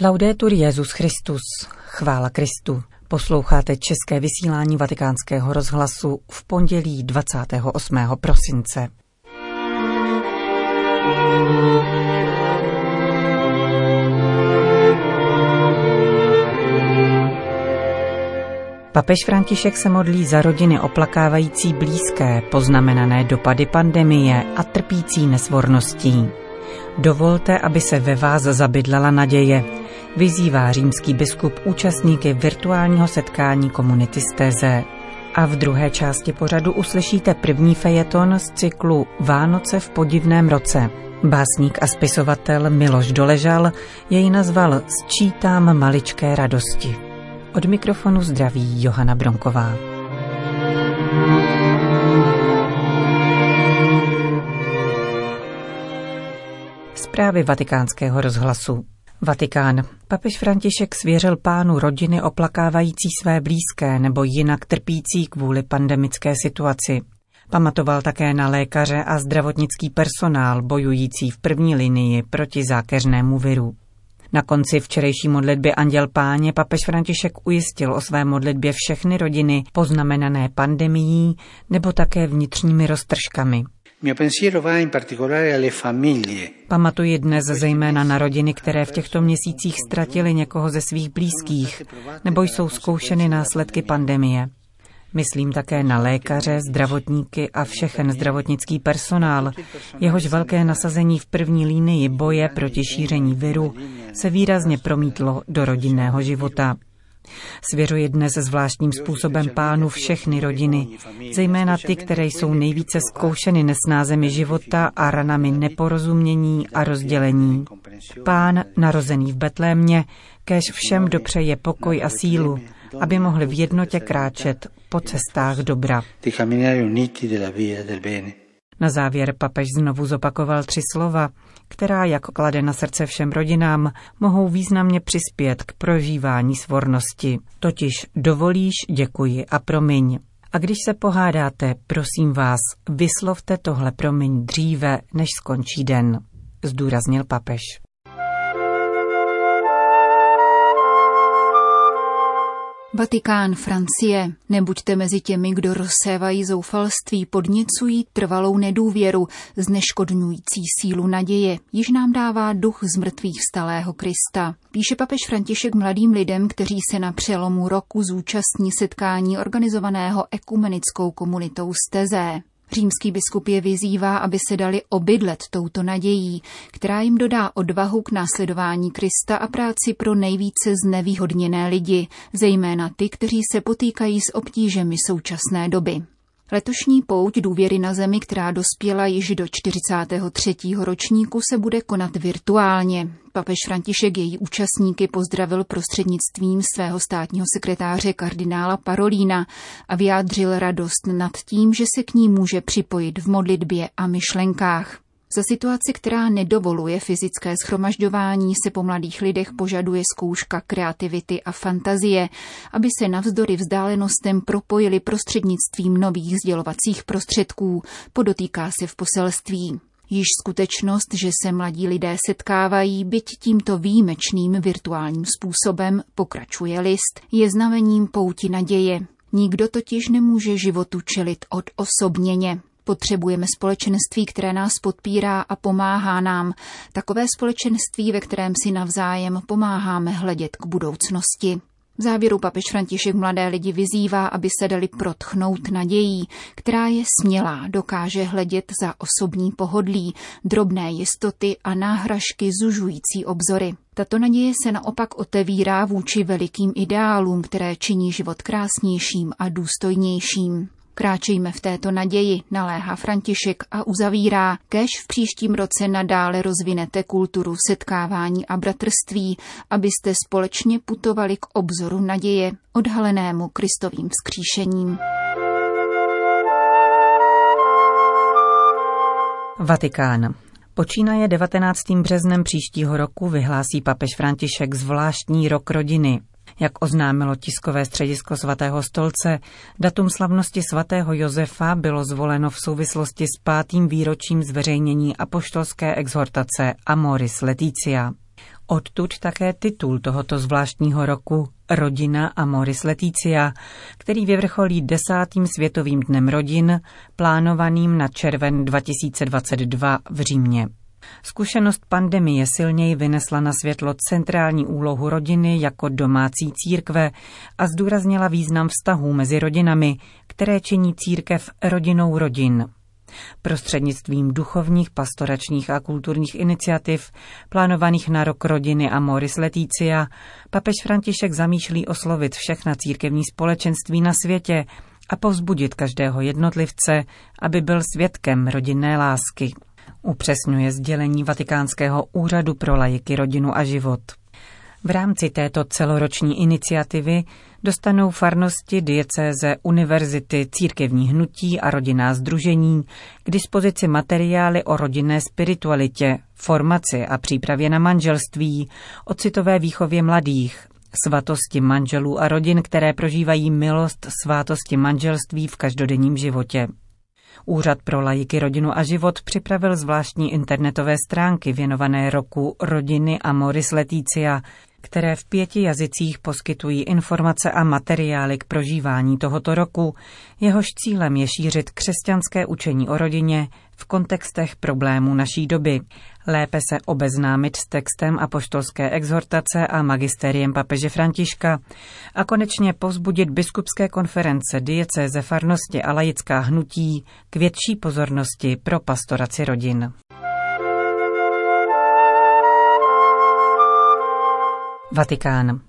Laudetur Jezus Christus, chvála Kristu. Posloucháte české vysílání Vatikánského rozhlasu v pondělí 28. prosince. Papež František se modlí za rodiny oplakávající blízké, poznamenané dopady pandemie a trpící nesvorností. Dovolte, aby se ve vás zabydlela naděje, vyzývá římský biskup účastníky virtuálního setkání komunity Steze. A v druhé části pořadu uslyšíte první fejeton z cyklu Vánoce v podivném roce. Básník a spisovatel Miloš Doležal jej nazval Sčítám maličké radosti. Od mikrofonu zdraví Johana Bronková. Zprávy vatikánského rozhlasu. Vatikán. Papež František svěřil pánu rodiny oplakávající své blízké nebo jinak trpící kvůli pandemické situaci. Pamatoval také na lékaře a zdravotnický personál bojující v první linii proti zákeřnému viru. Na konci včerejší modlitby Anděl Páně papež František ujistil o své modlitbě všechny rodiny poznamenané pandemií nebo také vnitřními roztržkami. Pamatuji dnes zejména na rodiny, které v těchto měsících ztratili někoho ze svých blízkých nebo jsou zkoušeny následky pandemie. Myslím také na lékaře, zdravotníky a všechen zdravotnický personál, jehož velké nasazení v první línii boje proti šíření viru se výrazně promítlo do rodinného života. Svěřuji dnes zvláštním způsobem pánu všechny rodiny, zejména ty, které jsou nejvíce zkoušeny nesnázemi života a ranami neporozumění a rozdělení. Pán, narozený v Betlémě, kež všem dopřeje pokoj a sílu, aby mohli v jednotě kráčet po cestách dobra. Na závěr papež znovu zopakoval tři slova, která, jak klade na srdce všem rodinám, mohou významně přispět k prožívání svornosti. Totiž dovolíš, děkuji a promiň. A když se pohádáte, prosím vás, vyslovte tohle promiň dříve, než skončí den, zdůraznil papež. Vatikán, Francie. Nebuďte mezi těmi, kdo rozsévají zoufalství, podněcují trvalou nedůvěru, zneškodňující sílu naděje, již nám dává duch z mrtvých vstalého Krista. Píše papež František mladým lidem, kteří se na přelomu roku zúčastní setkání organizovaného ekumenickou komunitou Stezé. Římský biskup je vyzývá, aby se dali obydlet touto nadějí, která jim dodá odvahu k následování Krista a práci pro nejvíce znevýhodněné lidi, zejména ty, kteří se potýkají s obtížemi současné doby. Letošní pouť důvěry na zemi, která dospěla již do 43. ročníku, se bude konat virtuálně. Papež František její účastníky pozdravil prostřednictvím svého státního sekretáře kardinála Parolína a vyjádřil radost nad tím, že se k ní může připojit v modlitbě a myšlenkách. Za situaci, která nedovoluje fyzické schromažďování, se po mladých lidech požaduje zkouška kreativity a fantazie, aby se navzdory vzdálenostem propojili prostřednictvím nových sdělovacích prostředků, podotýká se v poselství. Již skutečnost, že se mladí lidé setkávají, byť tímto výjimečným virtuálním způsobem, pokračuje list, je znamením pouti naděje. Nikdo totiž nemůže životu čelit od osobněně. Potřebujeme společenství, které nás podpírá a pomáhá nám. Takové společenství, ve kterém si navzájem pomáháme hledět k budoucnosti. V závěru papež František mladé lidi vyzývá, aby se dali protchnout nadějí, která je smělá, dokáže hledět za osobní pohodlí, drobné jistoty a náhražky zužující obzory. Tato naděje se naopak otevírá vůči velikým ideálům, které činí život krásnějším a důstojnějším. Kráčejme v této naději, naléhá František a uzavírá, kež v příštím roce nadále rozvinete kulturu setkávání a bratrství, abyste společně putovali k obzoru naděje, odhalenému Kristovým vzkříšením. Vatikán. Počínaje 19. březnem příštího roku vyhlásí papež František zvláštní rok rodiny. Jak oznámilo tiskové středisko svatého stolce, datum slavnosti svatého Josefa bylo zvoleno v souvislosti s pátým výročím zveřejnění apoštolské exhortace Amoris Leticia. Odtud také titul tohoto zvláštního roku Rodina Amoris Leticia, který vyvrcholí desátým světovým dnem rodin, plánovaným na červen 2022 v Římě. Zkušenost pandemie silněji vynesla na světlo centrální úlohu rodiny jako domácí církve a zdůraznila význam vztahů mezi rodinami, které činí církev rodinou rodin. Prostřednictvím duchovních, pastoračních a kulturních iniciativ plánovaných na rok rodiny a Moris Leticia papež František zamýšlí oslovit všechna církevní společenství na světě a povzbudit každého jednotlivce, aby byl svědkem rodinné lásky. Upřesňuje sdělení Vatikánského úřadu pro lajiky, rodinu a život. V rámci této celoroční iniciativy dostanou farnosti, diecéze, univerzity, církevní hnutí a rodinná združení k dispozici materiály o rodinné spiritualitě, formaci a přípravě na manželství, o citové výchově mladých, svatosti manželů a rodin, které prožívají milost svátosti manželství v každodenním životě. Úřad pro lajiky, rodinu a život připravil zvláštní internetové stránky věnované roku rodiny Amoris Leticia, které v pěti jazycích poskytují informace a materiály k prožívání tohoto roku. Jehož cílem je šířit křesťanské učení o rodině v kontextech problémů naší doby, lépe se obeznámit s textem apoštolské exhortace a magisteriем papeže Františka a konečně povzbudit biskupské konference, diecéze, farnosti a laická hnutí k větší pozornosti pro pastoraci rodin. Vatikán.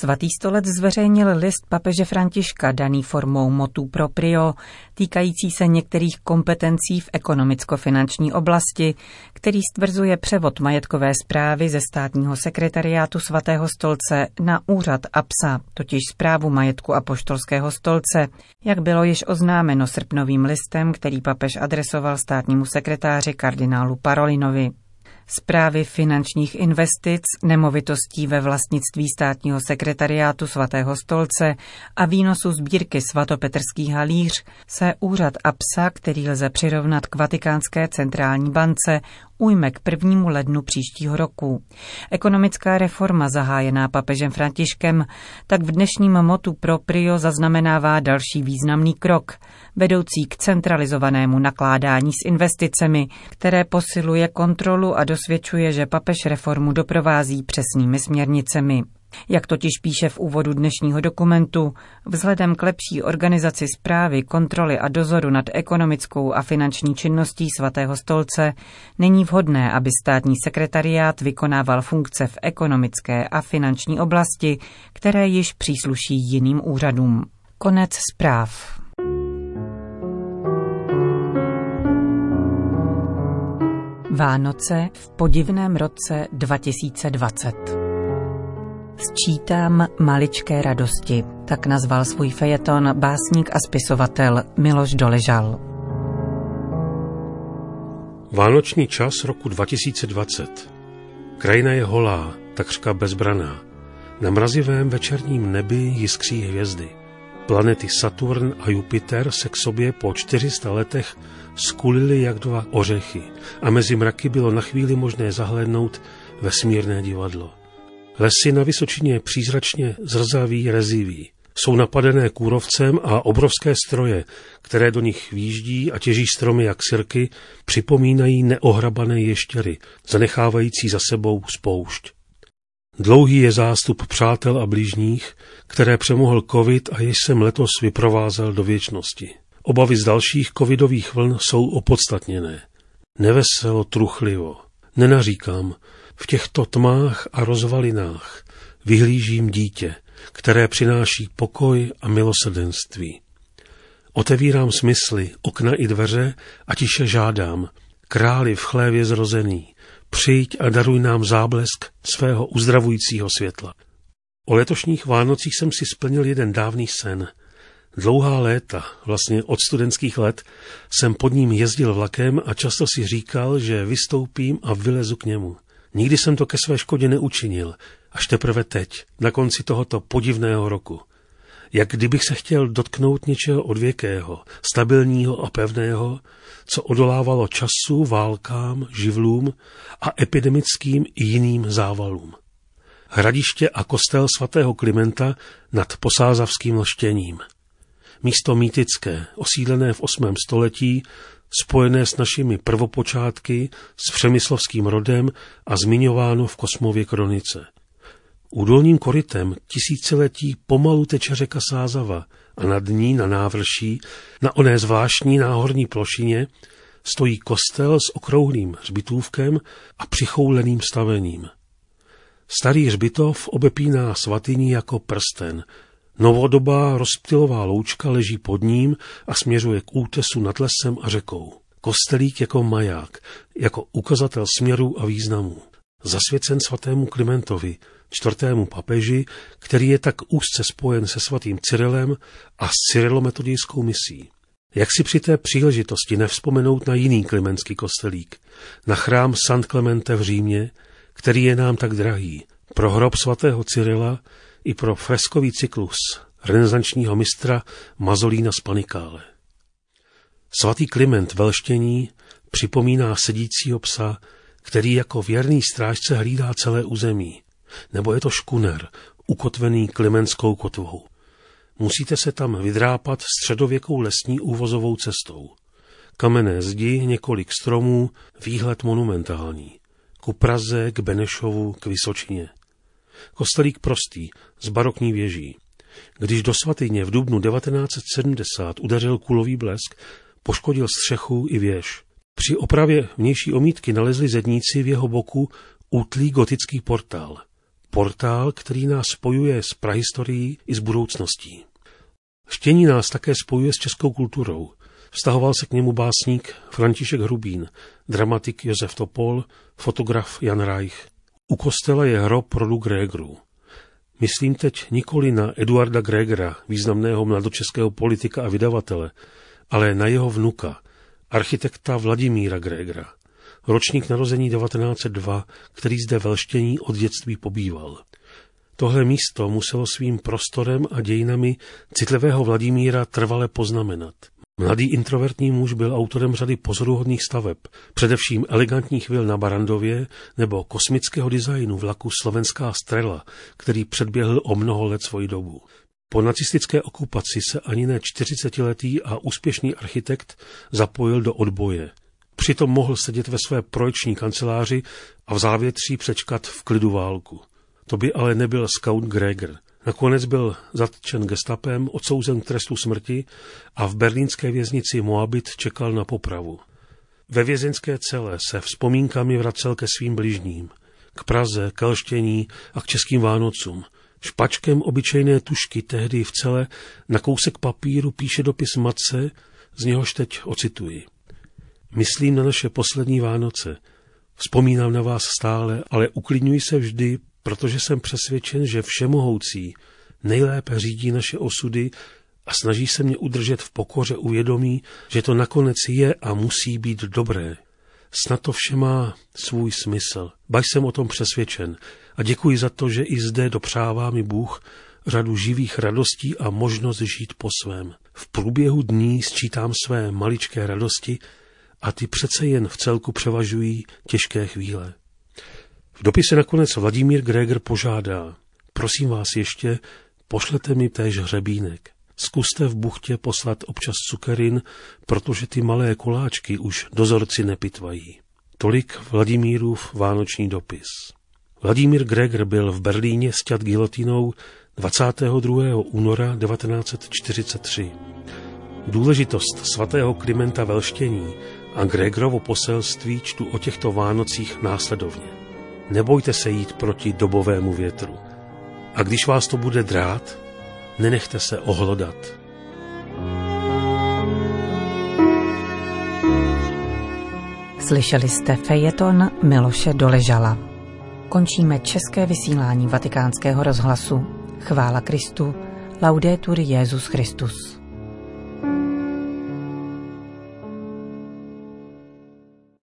Svatý stolec zveřejnil list papeže Františka daný formou motu proprio, týkající se některých kompetencí v ekonomicko-finanční oblasti, který stvrzuje převod majetkové zprávy ze státního sekretariátu svatého stolce na úřad APSA, totiž zprávu majetku apoštolského stolce, jak bylo již oznámeno srpnovým listem, který papež adresoval státnímu sekretáři kardinálu Parolinovi. Zprávy finančních investic, nemovitostí ve vlastnictví státního sekretariátu svatého stolce a výnosu sbírky svatopetrský halíř se úřad APSA, který lze přirovnat k Vatikánské centrální bance, ujme k prvnímu lednu příštího roku. Ekonomická reforma zahájená papežem Františkem tak v dnešním motu pro Prio zaznamenává další významný krok, vedoucí k centralizovanému nakládání s investicemi, které posiluje kontrolu a dosvědčuje, že papež reformu doprovází přesnými směrnicemi. Jak totiž píše v úvodu dnešního dokumentu, vzhledem k lepší organizaci zprávy, kontroly a dozoru nad ekonomickou a finanční činností svatého stolce není vhodné, aby státní sekretariát vykonával funkce v ekonomické a finanční oblasti, které již přísluší jiným úřadům. Konec zpráv. Vánoce v podivném roce 2020. Sčítám maličké radosti, tak nazval svůj fejeton básník a spisovatel Miloš Doležal. Vánoční čas roku 2020. Krajina je holá, takřka bezbraná. Na mrazivém večerním nebi jiskří hvězdy. Planety Saturn a Jupiter se k sobě po 400 letech skulily jak dva ořechy a mezi mraky bylo na chvíli možné zahlédnout vesmírné divadlo. Lesy na Vysočině přízračně zrzaví, reziví. Jsou napadené kůrovcem a obrovské stroje, které do nich výjíždí a těží stromy jak sirky, připomínají neohrabané ještěry, zanechávající za sebou spoušť. Dlouhý je zástup přátel a blížních, které přemohl covid a jež jsem letos vyprovázel do věčnosti. Obavy z dalších covidových vln jsou opodstatněné. Neveselo, truchlivo. Nenaříkám, v těchto tmách a rozvalinách vyhlížím dítě, které přináší pokoj a milosrdenství. Otevírám smysly, okna i dveře a tiše žádám, králi v chlévě zrozený, přijď a daruj nám záblesk svého uzdravujícího světla. O letošních Vánocích jsem si splnil jeden dávný sen. Dlouhá léta, vlastně od studentských let, jsem pod ním jezdil vlakem a často si říkal, že vystoupím a vylezu k němu. Nikdy jsem to ke své škodě neučinil, až teprve teď, na konci tohoto podivného roku. jak kdybych se chtěl dotknout něčeho odvěkého, stabilního a pevného, co odolávalo času, válkám, živlům a epidemickým i jiným závalům. Hradiště a kostel svatého Klimenta nad posázavským lštěním. Místo mýtické, osídlené v 8. století, spojené s našimi prvopočátky, s přemyslovským rodem a zmiňováno v Kosmově kronice. Údolním korytem tisíciletí pomalu teče řeka Sázava a nad ní na návrší, na oné zvláštní náhorní plošině, stojí kostel s okrouhlým hřbitůvkem a přichouleným stavením. Starý hřbitov obepíná svatyní jako prsten. Novodobá rozptylová loučka leží pod ním a směřuje k útesu nad lesem a řekou. Kostelík jako maják, jako ukazatel směru a významu. Zasvěcen svatému Klimentovi, čtvrtému papeži, který je tak úzce spojen se svatým Cyrilem a s cyrilometodijskou misí. Jak si při té příležitosti nevzpomenout na jiný klimentský kostelík, na chrám Sant Clemente v Římě, který je nám tak drahý, pro hrob svatého Cyrila i pro freskový cyklus renesančního mistra Mazolína z Panikále. Svatý Kliment velštění připomíná sedícího psa, který jako věrný strážce hlídá celé území, nebo je to škuner, ukotvený klimenskou kotvou. Musíte se tam vydrápat středověkou lesní úvozovou cestou. Kamenné zdi, několik stromů, výhled monumentální. Ku Praze, k Benešovu, k Vysočině. Kostelík prostý, z barokní věží. Když do svatyně v dubnu 1970 udeřil kulový blesk, poškodil střechu i věž. Při opravě vnější omítky nalezli zedníci v jeho boku útlý gotický portál. Portál, který nás spojuje s prahistorií i s budoucností. Štění nás také spojuje s českou kulturou. Vztahoval se k němu básník František Hrubín, dramatik Josef Topol, fotograf Jan Reich. U kostela je hrob rodu Grégrů. Myslím teď nikoli na Eduarda Gregera, významného mladočeského politika a vydavatele, ale na jeho vnuka, architekta Vladimíra Gregera, ročník narození 1902, který zde velštění od dětství pobýval. Tohle místo muselo svým prostorem a dějinami citlivého Vladimíra trvale poznamenat. Mladý introvertní muž byl autorem řady pozoruhodných staveb, především elegantních vil na Barandově nebo kosmického designu vlaku Slovenská strela, který předběhl o mnoho let svoji dobu. Po nacistické okupaci se ani ne 40-letý a úspěšný architekt zapojil do odboje. Přitom mohl sedět ve své projekční kanceláři a v závětří přečkat v klidu válku. To by ale nebyl scout Greger. Nakonec byl zatčen gestapem, odsouzen k trestu smrti a v berlínské věznici Moabit čekal na popravu. Ve vězenské cele se vzpomínkami vracel ke svým bližním, k Praze, k Elštění a k českým Vánocům. Špačkem obyčejné tušky tehdy v celé na kousek papíru píše dopis matce, z něhož teď ocituji. Myslím na naše poslední Vánoce. Vzpomínám na vás stále, ale uklidňuji se vždy, protože jsem přesvědčen, že všemohoucí nejlépe řídí naše osudy a snaží se mě udržet v pokoře uvědomí, že to nakonec je a musí být dobré. Snad to vše má svůj smysl. Baž jsem o tom přesvědčen a děkuji za to, že i zde dopřává mi Bůh řadu živých radostí a možnost žít po svém. V průběhu dní sčítám své maličké radosti a ty přece jen v celku převažují těžké chvíle. V dopise nakonec Vladimír Greger požádá, prosím vás ještě, pošlete mi též hřebínek. Zkuste v buchtě poslat občas cukerin, protože ty malé koláčky už dozorci nepitvají. Tolik Vladimírův vánoční dopis. Vladimír Greger byl v Berlíně stěd gilotinou 22. února 1943. Důležitost svatého Klimenta Velštění a Gregrovo poselství čtu o těchto Vánocích následovně. Nebojte se jít proti dobovému větru. A když vás to bude drát, nenechte se ohlodat. Slyšeli jste fejeton Miloše Doležala. Končíme české vysílání vatikánského rozhlasu. Chvála Kristu. Laudetur Jezus Christus.